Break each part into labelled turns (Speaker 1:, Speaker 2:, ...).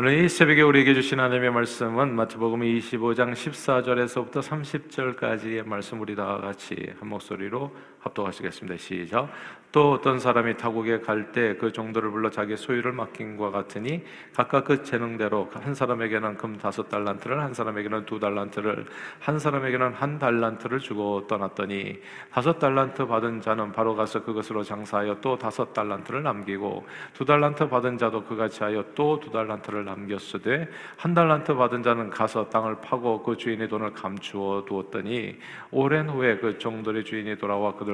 Speaker 1: 오늘 이 새벽에 우리에게 주신 하나님의 말씀은 마태복음 25장 14절에서부터 30절까지의 말씀 우리 다 같이 한 목소리로 합독하시겠습니다. 시작. 또 어떤 사람이 타국에 갈 때그 정도를 불러 자기 소유를 맡긴과 같으니 각각 그 재능대로 한 사람에게는 금 다섯 달란트를 한 사람에게는 두 달란트를 한 사람에게는 한 달란트를 주고 떠났더니 다섯 달란트 받은 자는 바로 가서 그것으로 장사하여 또 다섯 달란트를 남기고 두 달란트 받은 자도 그같이 하여 또 두 달란트를 남겼으되 한 달란트 받은 자는 가서 땅을 파고 그 주인의 돈을 감추어 두었더니 오랜 후에 그 종들의 주인이 돌아와 그들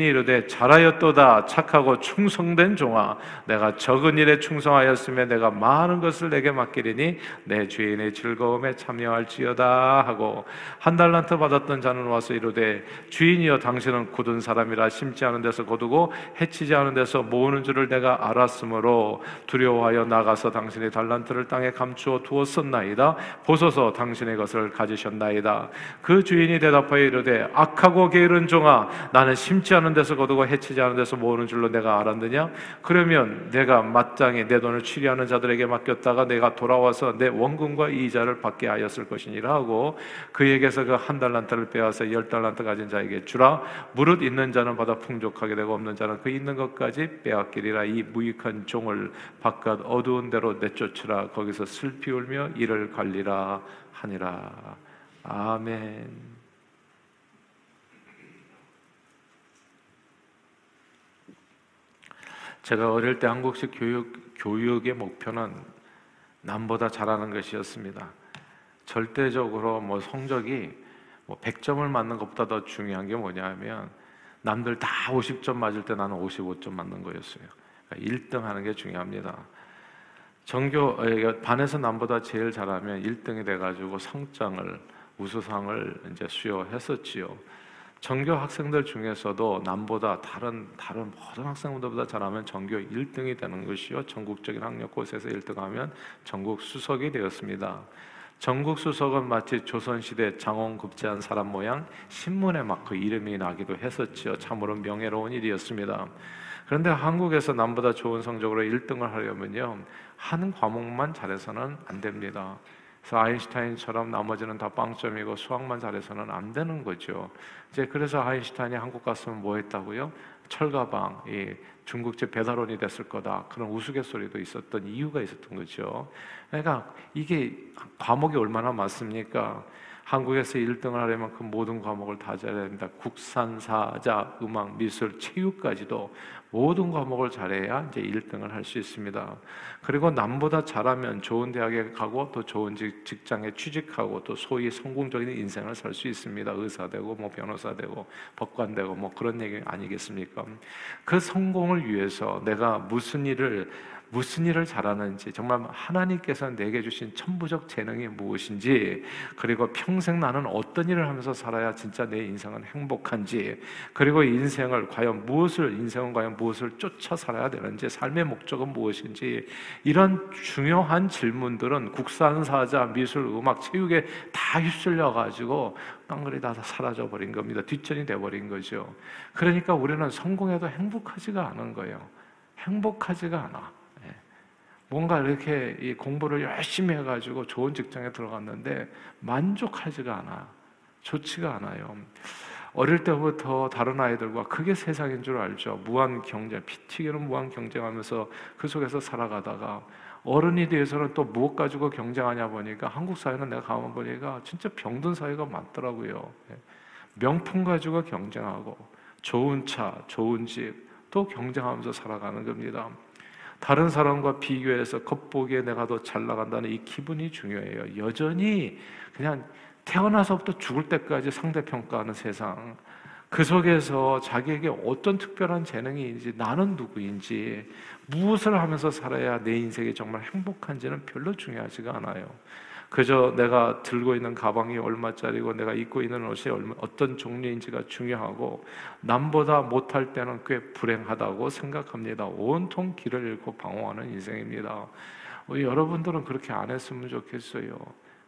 Speaker 1: 이르되 잘하였도다. 착 착하고 충성된 종아 내가 적은 일에 충성하였으며 내가 많은 것을 내게 맡기리니 내 주인의 즐거움에 참여할지어다 하고 한 달란트 받았던 자는 와서 이르되 주인이여 당신은 굳은 사람이라 심지 않은 데서 거두고 해치지 않은 데서 모으는 줄을 내가 알았으므로 두려워하여 나가서 당신의 달란트를 땅에 감추어 두었었나이다. 보소서 당신의 것을 가지셨나이다. 그 주인이 대답하여 이르되 악하고 게으른 종아 나는 심지 않은 데서 거두고 해치지 않은 데서 모으는 줄로 내가 알았느냐? 그러면 내가 마땅히 내 돈을 취리하는 자들에게 맡겼다가 내가 돌아와서 내 원금과 이자를 받게 하였을 것이니라 하고 그에게서 그 한 달란트를 빼앗아 열 달란트 가진 자에게 주라 무릇 있는 자는 받아 풍족하게 되고 없는 자는 그 있는 것까지 빼앗기리라 이 무익한 종을 바깥 어두운 데로 내쫓으라 거기서 슬피 울며 이를 갈리라 하니라 아멘. 제가 어릴 때 한국식 교육 교육의 목표는 남보다 잘하는 것이었습니다. 절대적으로 뭐 성적이 뭐 100점을 맞는 것보다 더 중요한 게 뭐냐면 남들 다 50점 맞을 때 나는 55점 맞는 거였어요. 그러니까 1등 하는 게 중요합니다. 전교 반에서 남보다 제일 잘하면 1등이 돼 가지고 상장을 우수상을 이제 수여했었지요. 전교 학생들 중에서도 남보다 다른 다른 모든 학생들보다 잘하면 전교 1등이 되는 것이요. 전국적인 학력 고시에서 1등하면 전국 수석이 되었습니다. 전국 수석은 마치 조선시대 장원급제한 사람 모양 신문에 막 그 이름이 나기도 했었지요. 참으로 명예로운 일이었습니다. 그런데 한국에서 남보다 좋은 성적으로 1등을 하려면요. 한 과목만 잘해서는 안 됩니다. 그래서 아인슈타인처럼 나머지는 다 빵점이고 수학만 잘해서는 안 되는 거죠. 이제 그래서 아인슈타인이 한국 갔으면 뭐 했다고요? 철가방, 이 중국제 배달원이 됐을 거다. 그런 우스갯소리도 있었던 이유가 있었던 거죠. 그러니까 이게 과목이 얼마나 많습니까? 한국에서 1등을 하려면 그 모든 과목을 다 잘해야 됩니다. 국산, 사자, 음악, 미술, 체육까지도 모든 과목을 잘해야 이제 1등을 할 수 있습니다. 그리고 남보다 잘하면 좋은 대학에 가고 또 좋은 직장에 취직하고 또 소위 성공적인 인생을 살 수 있습니다. 의사 되고 뭐 변호사 되고 법관 되고 뭐 그런 얘기 아니겠습니까? 그 성공을 위해서 내가 무슨 일을 무슨 일을 잘하는지 정말 하나님께서 내게 주신 천부적 재능이 무엇인지 그리고 평생 나는 어떤 일을 하면서 살아야 진짜 내 인생은 행복한지 그리고 인생을 과연 무엇을 인생은 과연 무엇을 쫓아 살아야 되는지 삶의 목적은 무엇인지 이런 중요한 질문들은 국산사자 미술 음악 체육에 다 휩쓸려 가지고 깡그리 다 사라져 버린 겁니다. 뒷전이 돼 버린 거죠. 그러니까 우리는 성공해도 행복하지가 않은 거예요. 행복하지가 않아 뭔가 이렇게 이 공부를 열심히 해가지고 좋은 직장에 들어갔는데 만족하지가 않아. 좋지가 않아요. 어릴 때부터 다른 아이들과 그게 세상인 줄 알죠. 무한 경쟁, 피 튀기는 무한 경쟁하면서 그 속에서 살아가다가 어른이 돼서는 또 무엇 가지고 경쟁하냐 보니까 한국 사회는 내가 가만 보니까 진짜 병든 사회가 많더라고요. 예. 명품 가지고 경쟁하고 좋은 차, 좋은 집 또 경쟁하면서 살아가는 겁니다. 다른 사람과 비교해서 겉보기에 내가 더 잘 나간다는 이 기분이 중요해요. 여전히 그냥 태어나서부터 죽을 때까지 상대평가하는 세상. 그 속에서 자기에게 어떤 특별한 재능이 지 나는 누구인지, 무엇을 하면서 살아야 내 인생이 정말 행복한지는 별로 중요하지가 않아요. 그저 내가 들고 있는 가방이 얼마짜리고 내가 입고 있는 옷이 얼마, 어떤 종류인지가 중요하고 남보다 못할 때는 꽤 불행하다고 생각합니다. 온통 길을 잃고 방황하는 인생입니다. 우리 여러분들은 그렇게 안 했으면 좋겠어요.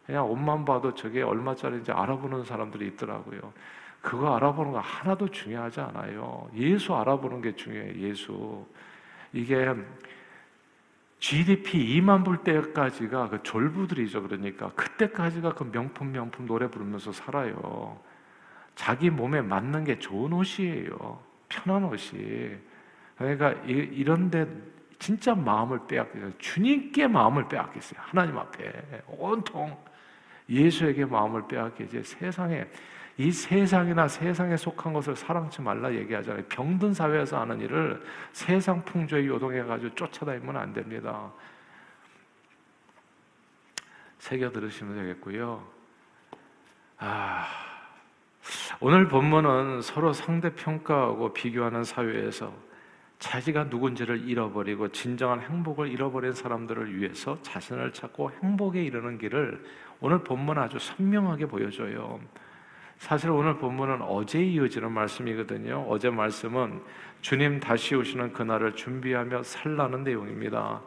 Speaker 1: 그냥 옷만 봐도 저게 얼마짜리인지 알아보는 사람들이 있더라고요. 그거 알아보는 거 하나도 중요하지 않아요. 예수 알아보는 게 중요해요. 예수. 이게 GDP 2만 불 때까지가 그 졸부들이죠. 그러니까 그때까지가 그 명품 명품 노래 부르면서 살아요. 자기 몸에 맞는 게 좋은 옷이에요. 편한 옷이. 그러니까 이 런데 진짜 마음을 빼앗겨요. 주님께 마음을 빼앗겼어요. 하나님 앞에 온통 예수에게 마음을 빼앗기지 세상에 이 세상이나 세상에 속한 것을 사랑치 말라 얘기하잖아요. 병든 사회에서 하는 일을 세상 풍조에 요동해가지고 쫓아다니면 안 됩니다. 새겨 들으시면 되겠고요. 아, 오늘 본문은 서로 상대 평가하고 비교하는 사회에서 자기가 누군지를 잃어버리고 진정한 행복을 잃어버린 사람들을 위해서 자신을 찾고 행복에 이르는 길을 오늘 본문 아주 선명하게 보여줘요. 사실 오늘 본문은 어제 이어지는 말씀이거든요. 어제 말씀은 주님 다시 오시는 그날을 준비하며 살라는 내용입니다.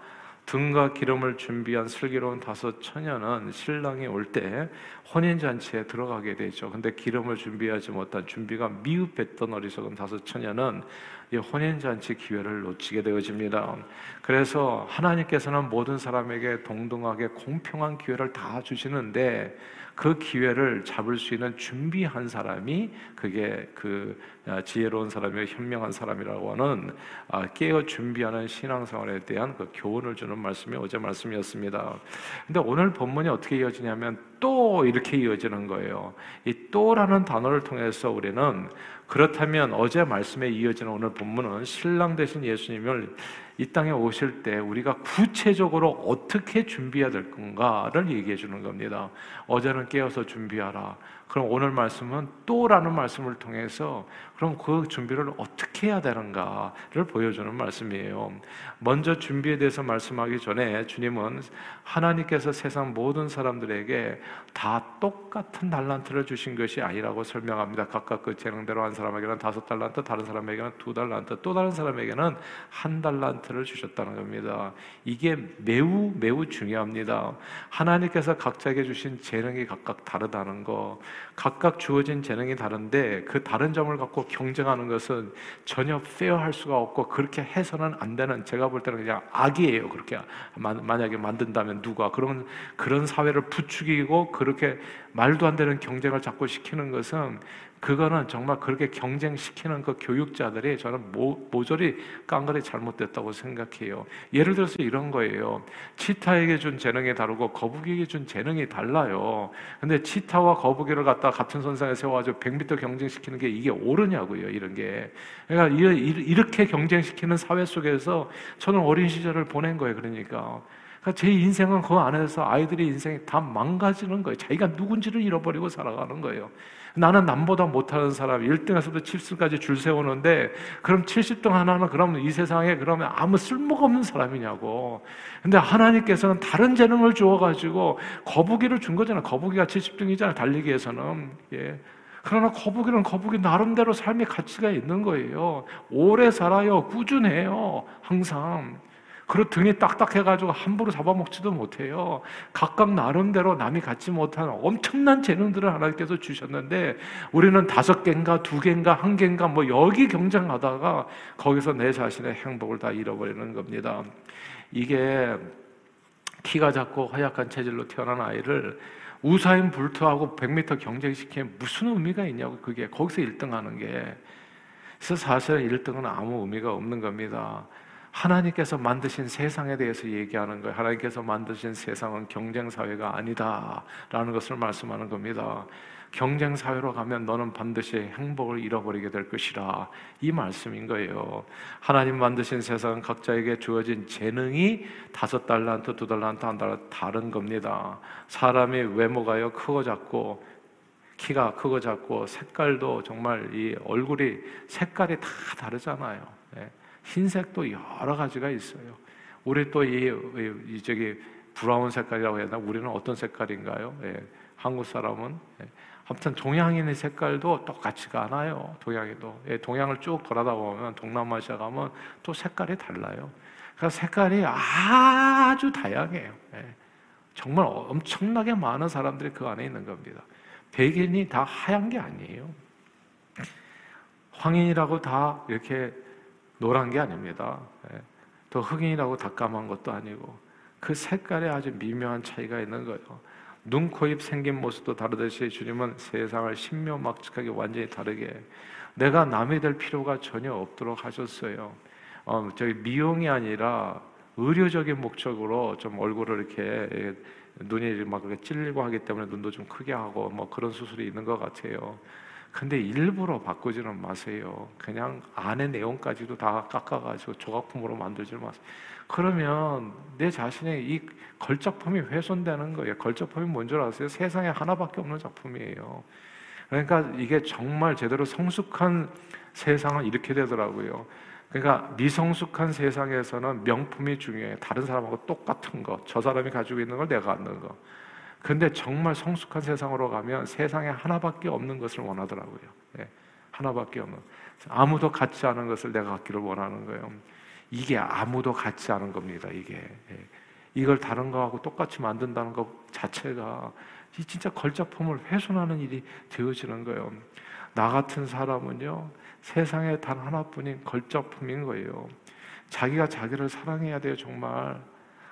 Speaker 1: 등과 기름을 준비한 슬기로운 다섯 처녀는 신랑이 올 때 혼인 잔치에 들어가게 되죠. 근데 기름을 준비하지 못한 준비가 미흡했던 어리석은 다섯 처녀는 이 혼인 잔치 기회를 놓치게 되어집니다. 그래서 하나님께서는 모든 사람에게 동등하게 공평한 기회를 다 주시는데 그 기회를 잡을 수 있는 준비한 사람이 그게 그 아, 지혜로운 사람이 현명한 사람이라고 하는 아, 깨어 준비하는 신앙생활에 대한 그 교훈을 주는 말씀이 어제 말씀이었습니다. 근데 오늘 본문이 어떻게 이어지냐면 또 이렇게 이어지는 거예요. 이 또라는 단어를 통해서 우리는 그렇다면 어제 말씀에 이어지는 오늘 본문은 신랑 대신 예수님을 이 땅에 오실 때 우리가 구체적으로 어떻게 준비해야 될 건가를 얘기해 주는 겁니다. 어제는 깨어서 준비하라. 그럼 오늘 말씀은 또라는 말씀을 통해서 그럼 그 준비를 어떻게 해야 되는가를 보여주는 말씀이에요. 먼저 준비에 대해서 말씀하기 전에 주님은 하나님께서 세상 모든 사람들에게 다 똑같은 달란트를 주신 것이 아니라고 설명합니다. 각각 그 재능대로 한 사람에게는 다섯 달란트, 다른 사람에게는 두 달란트, 또 다른 사람에게는 한 달란트 를 주셨다는 겁니다. 이게 매우 매우 중요합니다. 하나님께서 각자에게 주신 재능이 각각 다르다는 거, 각각 주어진 재능이 다른데 그 다른 점을 갖고 경쟁하는 것은 전혀 페어할 수가 없고 그렇게 해서는 안 되는 제가 볼 때는 그냥 악이에요. 그렇게 만약에 만든다면 누가 그런 그런 사회를 부추기고 그렇게 말도 안 되는 경쟁을 자꾸 시키는 것은 그거는 정말 그렇게 경쟁시키는 그 교육자들이 저는 모, 모조리 깡그리 잘못됐다고 생각해요. 예를 들어서 이런 거예요. 치타에게 준 재능이 다르고 거북이에게 준 재능이 달라요. 근데 치타와 거북이를 갖다 같은 선상에 세워가지고 100m 경쟁시키는 게 이게 옳으냐고요. 이런 게. 그러니까 이렇게 경쟁시키는 사회 속에서 저는 어린 시절을 보낸 거예요. 그러니까. 그러니까 제 인생은 그 안에서 아이들의 인생이 다 망가지는 거예요. 자기가 누군지를 잃어버리고 살아가는 거예요. 나는 남보다 못하는 사람 1등에서부터 7승까지 줄 세우는데 그럼 70등 하나는 그러면 이 세상에 그러면 아무 쓸모가 없는 사람이냐고. 근데 하나님께서는 다른 재능을 주어 가지고 거북이를 준 거잖아. 거북이가 70등이잖아. 달리기에서는. 예. 그러나 거북이는 거북이 나름대로 삶의 가치가 있는 거예요. 오래 살아요. 꾸준해요. 항상. 그리고 등이 딱딱해가지고 함부로 잡아먹지도 못해요. 각각 나름대로 남이 갖지 못한 엄청난 재능들을 하나님께서 주셨는데 우리는 다섯 개인가 두 개인가 한 개인가 뭐 여기 경쟁하다가 거기서 내 자신의 행복을 다 잃어버리는 겁니다. 이게 키가 작고 허약한 체질로 태어난 아이를 우사인 불투하고 100m 경쟁시키면 무슨 의미가 있냐고 그게 거기서 1등 하는 게 그래서 사실은 1등은 아무 의미가 없는 겁니다. 하나님께서 만드신 세상에 대해서 얘기하는 거예요. 하나님께서 만드신 세상은 경쟁 사회가 아니다라는 것을 말씀하는 겁니다. 경쟁 사회로 가면 너는 반드시 행복을 잃어버리게 될 것이라 이 말씀인 거예요. 하나님 만드신 세상은 각자에게 주어진 재능이 다섯 달란트, 두 달란트, 한 달란트 다른 겁니다. 사람의 외모가요 크고 작고 키가 크고 작고 색깔도 정말 이 얼굴이 색깔이 다 다르잖아요. 예. 흰색도 여러 가지가 있어요. 우리 또이 이 저기 브라운 색깔이라고 해야 되나? 우리는 어떤 색깔인가요? 예. 한국 사람은 예. 아무튼 동양인의 색깔도 똑같지가 않아요. 동양인도 예. 동양을 쭉 돌아다 보면 동남아시아 가면 또 색깔이 달라요. 그러니까 색깔이 아주 다양해요. 예. 정말 엄청나게 많은 사람들이 그 안에 있는 겁니다. 백인이 다 하얀 게 아니에요. 황인이라고 다 이렇게 노란 게 아닙니다. 예. 또 흑인이라고 다 까만 것도 아니고 그 색깔에 아주 미묘한 차이가 있는 거예요. 눈, 코, 입 생긴 모습도 다르듯이 주님은 세상을 신묘막측하게 완전히 다르게 내가 남이 될 필요가 전혀 없도록 하셨어요. 어, 저기 미용이 아니라 의료적인 목적으로 좀 얼굴을 이렇게 눈이 막 찔리고 하기 때문에 눈도 좀 크게 하고 뭐 그런 수술이 있는 것 같아요. 근데 일부러 바꾸지는 마세요. 그냥 안에 내용까지도 다 깎아가지고 조각품으로 만들지 마세요. 그러면 내 자신의 이 걸작품이 훼손되는 거예요. 걸작품이 뭔 줄 아세요? 세상에 하나밖에 없는 작품이에요. 그러니까 이게 정말 제대로 성숙한 세상은 이렇게 되더라고요. 그러니까 미성숙한 세상에서는 명품이 중요해. 다른 사람하고 똑같은 거. 저 사람이 가지고 있는 걸 내가 갖는 거. 근데 정말 성숙한 세상으로 가면 세상에 하나밖에 없는 것을 원하더라고요. 예, 하나밖에 없는. 아무도 갖지 않은 것을 내가 갖기를 원하는 거예요. 이게 아무도 갖지 않은 겁니다. 이게 예. 이걸 다른 거하고 똑같이 만든다는 것 자체가 진짜 걸작품을 훼손하는 일이 되어지는 거예요. 나 같은 사람은요 세상에 단 하나뿐인 걸작품인 거예요. 자기가 자기를 사랑해야 돼요 정말.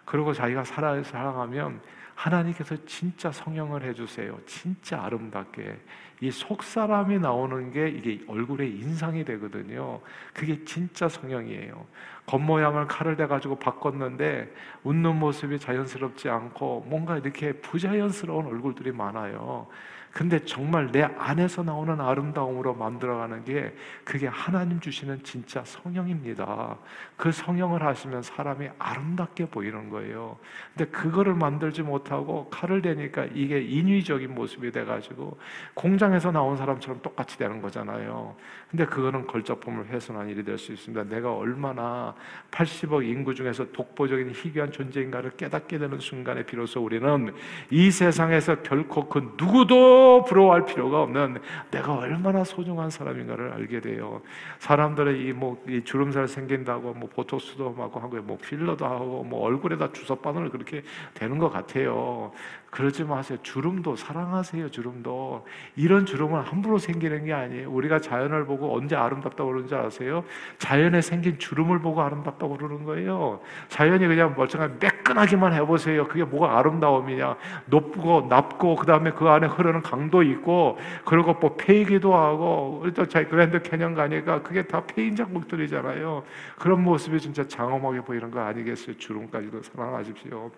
Speaker 1: 그리고 자기가 살아 사랑하면 하나님께서 진짜 성령을 해주세요. 진짜 아름답게. 이 속사람이 나오는 게 이게 얼굴의 인상이 되거든요. 그게 진짜 성령이에요. 겉모양을 칼을 대가지고 바꿨는데 웃는 모습이 자연스럽지 않고 뭔가 이렇게 부자연스러운 얼굴들이 많아요. 근데 정말 내 안에서 나오는 아름다움으로 만들어가는 게 그게 하나님 주시는 진짜 성령입니다. 그 성령을 하시면 사람이 아름답게 보이는 거예요. 근데 그거를 만들지 못하고 칼을 대니까 이게 인위적인 모습이 돼가지고 공장에서 나온 사람처럼 똑같이 되는 거잖아요. 근데 그거는 걸작품을 훼손한 일이 될 수 있습니다. 내가 얼마나 80억 인구 중에서 독보적인 희귀한 존재인가를 깨닫게 되는 순간에 비로소 우리는 이 세상에서 결코 그 누구도 부러워할 필요가 없는 내가 얼마나 소중한 사람인가를 알게 돼요. 사람들의 이뭐 이 주름살 생긴다고 뭐 보톡스도 하고 하고 뭐 필러도 하고 뭐 얼굴에다 주사 바늘 그렇게 되는 것 같아요. 그러지 마세요. 주름도 사랑하세요. 주름도 이런 주름은 함부로 생기는 게 아니에요. 우리가 자연을 보고 언제 아름답다고 그러는지 아세요? 자연에 생긴 주름을 보고 아름답다고 그러는 거예요. 자연이 그냥 멀쩡하게 매끈하기만 해보세요. 그게 뭐가 아름다움이냐? 높고 낮고 그 다음에 그 안에 흐르는 강도 있고 그리고 뭐 페이기도 하고 또 저희 그랜드 캐년 가니까 그게 다 페인 자국들이잖아요. 그런 모습이 진짜 장엄하게 보이는 거 아니겠어요? 주름까지도 사랑하십시오.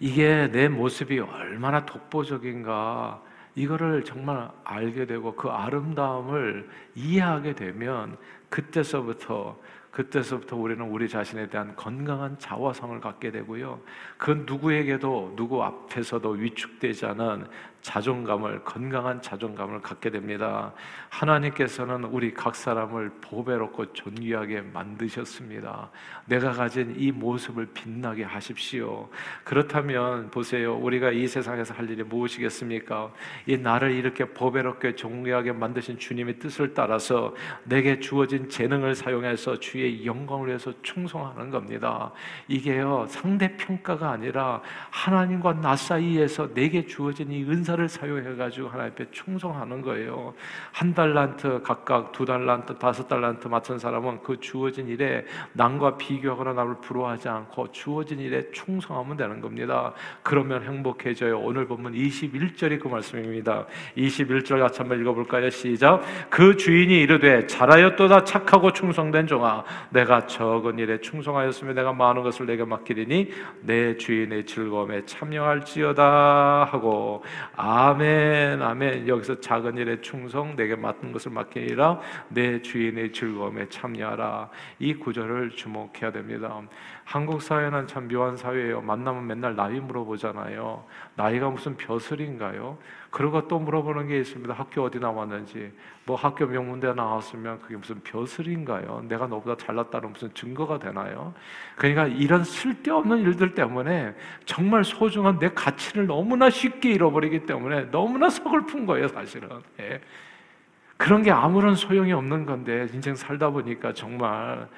Speaker 1: 이게 내 모습이 얼마나 독보적인가 이거를 정말 알게 되고 그 아름다움을 이해하게 되면 그때서부터 그때서부터 우리는 우리 자신에 대한 건강한 자화상을 갖게 되고요. 그 누구에게도 누구 앞에서도 위축되지 않은 자존감을 건강한 자존감을 갖게 됩니다. 하나님께서는 우리 각 사람을 보배롭고 존귀하게 만드셨습니다. 내가 가진 이 모습을 빛나게 하십시오. 그렇다면 보세요. 우리가 이 세상에서 할 일이 무엇이겠습니까? 이 나를 이렇게 보배롭게 존귀하게 만드신 주님의 뜻을 따라서 내게 주어진 재능을 사용해서 주의 영광을 위해서 충성하는 겁니다. 이게요. 상대 평가가 아니라 하나님과 나 사이에서 내게 주어진 이 은사 은사를 사용해 가지고 하나님 앞에 충성하는 거예요. 한달 란트 각각 두 달란트, 다섯 달란트 맡은 사람은 그 주어진 일에 남과 비교하거나 남을 부러워하지 않고 주어진 일에 충성하면 되는 겁니다. 그러면 행복해져요. 오늘 본문 21절이 그 말씀입니다. 21절 같이 한번 읽어볼까요? 시작. 그 주인이 이르되 잘하였도다 착하고 충성된 종아 내가 적은 일에 충성하였으며 내가 많은 것을 내게 맡기리니 내 주인의 즐거움에 참여할지어다 하고 아멘, 아멘. 여기서 작은 일에 충성, 내게 맡은 것을 맡기니라 내 주인의 즐거움에 참여하라. 이 구절을 주목해야 됩니다. 한국 사회는 참 묘한 사회예요. 만나면 맨날 나이 물어보잖아요. 나이가 무슨 벼슬인가요? 그리고 또 물어보는 게 있습니다. 학교 어디 나왔는지, 뭐 학교 명문대 나왔으면 그게 무슨 벼슬인가요? 내가 너보다 잘났다는 무슨 증거가 되나요? 그러니까 이런 쓸데없는 일들 때문에 정말 소중한 내 가치를 너무나 쉽게 잃어버리기 때문에 너무나 서글픈 거예요, 사실은. 예. 그런 게 아무런 소용이 없는 건데 인생 살다 보니까 정말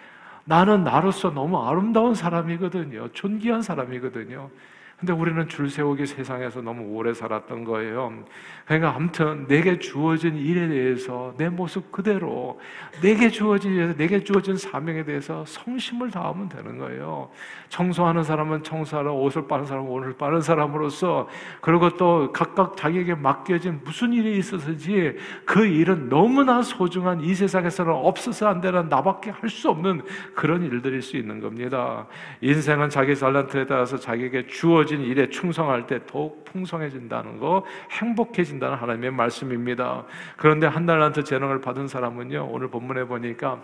Speaker 1: 나는 나로서 너무 아름다운 사람이거든요. 존귀한 사람이거든요. 근데 우리는 줄 세우기 세상에서 너무 오래 살았던 거예요. 그러니까 아무튼 내게 주어진 일에 대해서 내 모습 그대로 내게 주어진 일에 내게 주어진 사명에 대해서 성심을 다하면 되는 거예요. 청소하는 사람은 청소하라, 옷을 빠는 사람은 옷을 빠는 사람으로서 그리고 또 각각 자기에게 맡겨진 무슨 일이 있어서지 그 일은 너무나 소중한 이 세상에서는 없어서 안 되는 나밖에 할 수 없는 그런 일들일 수 있는 겁니다. 인생은 자기 잘난 트에 따라서 자기에게 주어 주어진 일에 충성할 때 더욱 풍성해진다는 거, 행복해진다는 하나님의 말씀입니다. 그런데 한 달란트 재능을 받은 사람은요, 오늘 본문에 보니까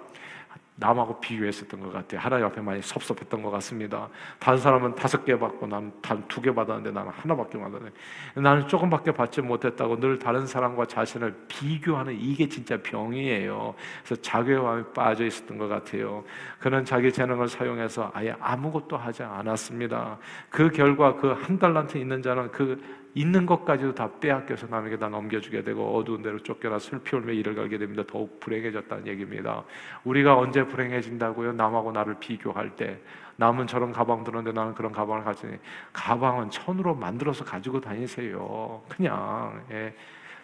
Speaker 1: 남하고 비교했었던 것 같아요. 하나님 앞에 많이 섭섭했던 것 같습니다. 다른 사람은 다섯 개 받고 나는 단두 개 받았는데 나는 하나밖에 받았네. 나는 조금밖에 받지 못했다고 늘 다른 사람과 자신을 비교하는 이게 진짜 병이에요. 그래서 자괴감에 빠져 있었던 것 같아요. 그는 자기 재능을 사용해서 아예 아무것도 하지 않았습니다. 그 결과 그 한 달란트 있는 자는 그 있는 것까지도 다 빼앗겨서 남에게 다 넘겨주게 되고 어두운 데로 쫓겨나 슬피 울며 일을 갈게 됩니다. 더욱 불행해졌다는 얘기입니다. 우리가 언제 불행해진다고요? 남하고 나를 비교할 때 남은 저런 가방 들었는데 나는 그런 가방을 가지니 가방은 천으로 만들어서 가지고 다니세요. 그냥 예.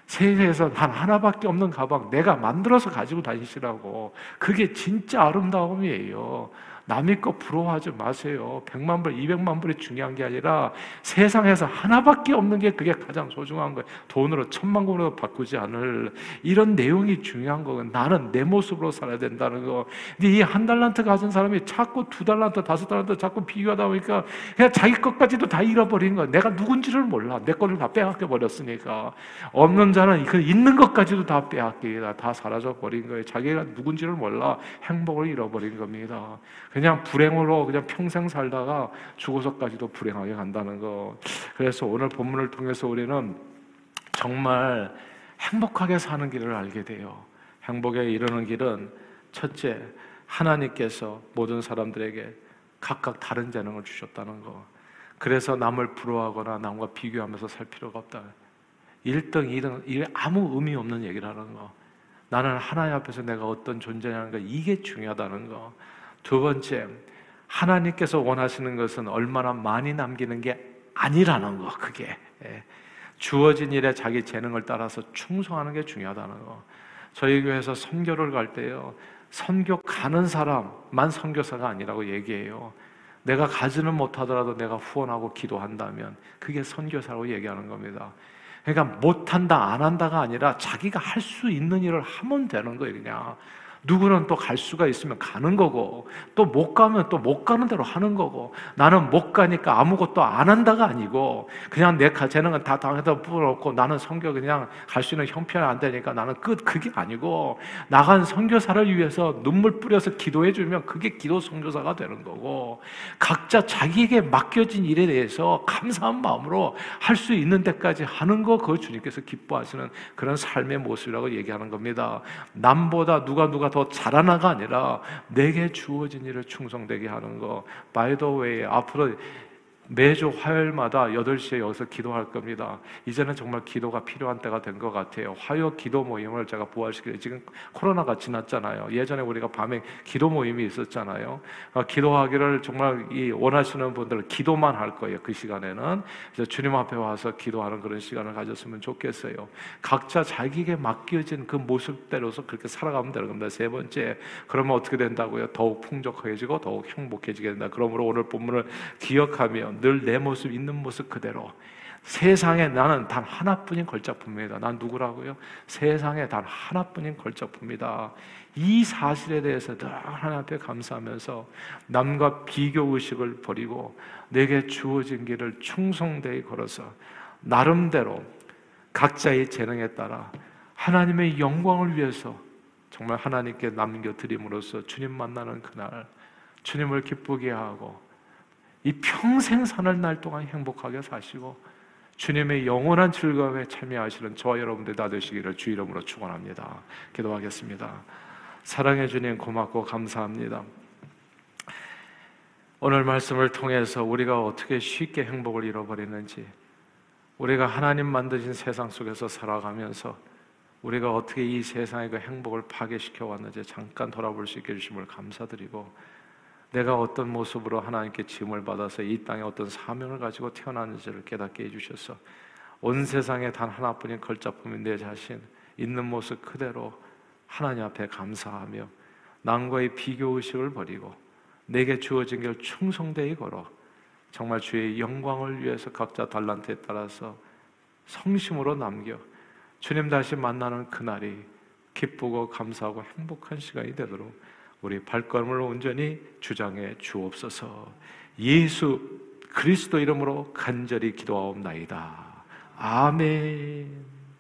Speaker 1: 세계에서 단 하나밖에 없는 가방 내가 만들어서 가지고 다니시라고 그게 진짜 아름다움이에요. 남의 거 부러워하지 마세요. 100만 불, 200만 불이 중요한 게 아니라 세상에서 하나밖에 없는 게 그게 가장 소중한 거예요. 돈으로 천만 원으로 바꾸지 않을 이런 내용이 중요한 거예요. 나는 내 모습으로 살아야 된다는 거. 근데 이 한 달란트 가진 사람이 자꾸 두 달란트, 다섯 달란트 자꾸 비교하다 보니까 그냥 자기 것까지도 다 잃어버린 거야. 내가 누군지를 몰라. 내 거를 다 빼앗겨 버렸으니까. 없는 자는 그 있는 것까지도 다 빼앗기다. 다 사라져 버린 거예요. 자기가 누군지를 몰라. 행복을 잃어버린 겁니다. 그냥 불행으로 그냥 평생 살다가 죽어서까지도 불행하게 간다는 거. 그래서 오늘 본문을 통해서 우리는 정말 행복하게 사는 길을 알게 돼요. 행복에 이르는 길은 첫째, 하나님께서 모든 사람들에게 각각 다른 재능을 주셨다는 거. 그래서 남을 부러워하거나 남과 비교하면서 살 필요가 없다. 1등, 2등, 이게 아무 의미 없는 얘기라는 거. 나는 하나님 앞에서 내가 어떤 존재냐는 거, 이게 중요하다는 거. 두 번째, 하나님께서 원하시는 것은 얼마나 많이 남기는 게 아니라는 거, 그게. 예. 주어진 일에 자기 재능을 따라서 충성하는 게 중요하다는 거. 저희 교회에서 선교를 갈 때요, 선교 가는 사람만 선교사가 아니라고 얘기해요. 내가 가지는 못하더라도 내가 후원하고 기도한다면 그게 선교사라고 얘기하는 겁니다. 그러니까 못한다, 안 한다가 아니라 자기가 할 수 있는 일을 하면 되는 거예요, 그냥. 누구는 또 갈 수가 있으면 가는 거고 또 못 가면 또 못 가는 대로 하는 거고 나는 못 가니까 아무것도 안 한다가 아니고 그냥 내 재능은 다 당해다 부어놓고 나는 성교 그냥 갈 수 있는 형편이 안 되니까 나는 끝 그게 아니고 나간 선교사를 위해서 눈물 뿌려서 기도해 주면 그게 기도 선교사가 되는 거고 각자 자기에게 맡겨진 일에 대해서 감사한 마음으로 할 수 있는 데까지 하는 거 그걸 주님께서 기뻐하시는 그런 삶의 모습이라고 얘기하는 겁니다. 남보다 누가 누가 더 잘하나가 아니라 내게 주어진 일을 충성되게 하는 거. by the way 앞으로 매주 화요일마다 8시에 여기서 기도할 겁니다. 이제는 정말 기도가 필요한 때가 된 것 같아요. 화요 기도 모임을 제가 부활시키려 지금 코로나가 지났잖아요. 예전에 우리가 밤에 기도 모임이 있었잖아요. 아, 기도하기를 정말 이 원하시는 분들 기도만 할 거예요. 그 시간에는. 그래서 주님 앞에 와서 기도하는 그런 시간을 가졌으면 좋겠어요. 각자 자기에게 맡겨진 그 모습대로서 그렇게 살아가면 되는 겁니다. 세 번째, 그러면 어떻게 된다고요? 더욱 풍족해지고 더욱 행복해지게 된다. 그러므로 오늘 본문을 기억하면 늘 내 모습 있는 모습 그대로 세상에 나는 단 하나뿐인 걸작품입니다. 난 누구라고요? 세상에 단 하나뿐인 걸작품이다. 이 사실에 대해서 늘 하나님 앞에 감사하면서 남과 비교 의식을 버리고 내게 주어진 길을 충성되이 걸어서 나름대로 각자의 재능에 따라 하나님의 영광을 위해서 정말 하나님께 남겨 드림으로써 주님 만나는 그날 주님을 기쁘게 하고 이 평생 사는 날 동안 행복하게 사시고 주님의 영원한 즐거움에 참여하시는 저와 여러분들 다 되시기를 주 이름으로 축원합니다. 기도하겠습니다. 사랑해 주님 고맙고 감사합니다. 오늘 말씀을 통해서 우리가 어떻게 쉽게 행복을 잃어버리는지, 우리가 하나님 만드신 세상 속에서 살아가면서 우리가 어떻게 이 세상의 그 행복을 파괴시켜 왔는지 잠깐 돌아볼 수 있게 해주심을 감사드리고, 내가 어떤 모습으로 하나님께 짐을 받아서 이 땅에 어떤 사명을 가지고 태어났는지를 깨닫게 해주셔서 온 세상에 단 하나뿐인 걸작품인 내 자신 있는 모습 그대로 하나님 앞에 감사하며 남과의 비교 의식을 버리고 내게 주어진 길 충성되이 걸어 정말 주의 영광을 위해서 각자 달란트에 따라서 성심으로 남겨 주님 다시 만나는 그날이 기쁘고 감사하고 행복한 시간이 되도록 우리 발걸음을 온전히 주장해 주옵소서. 예수 그리스도 이름으로 간절히 기도하옵나이다. 아멘.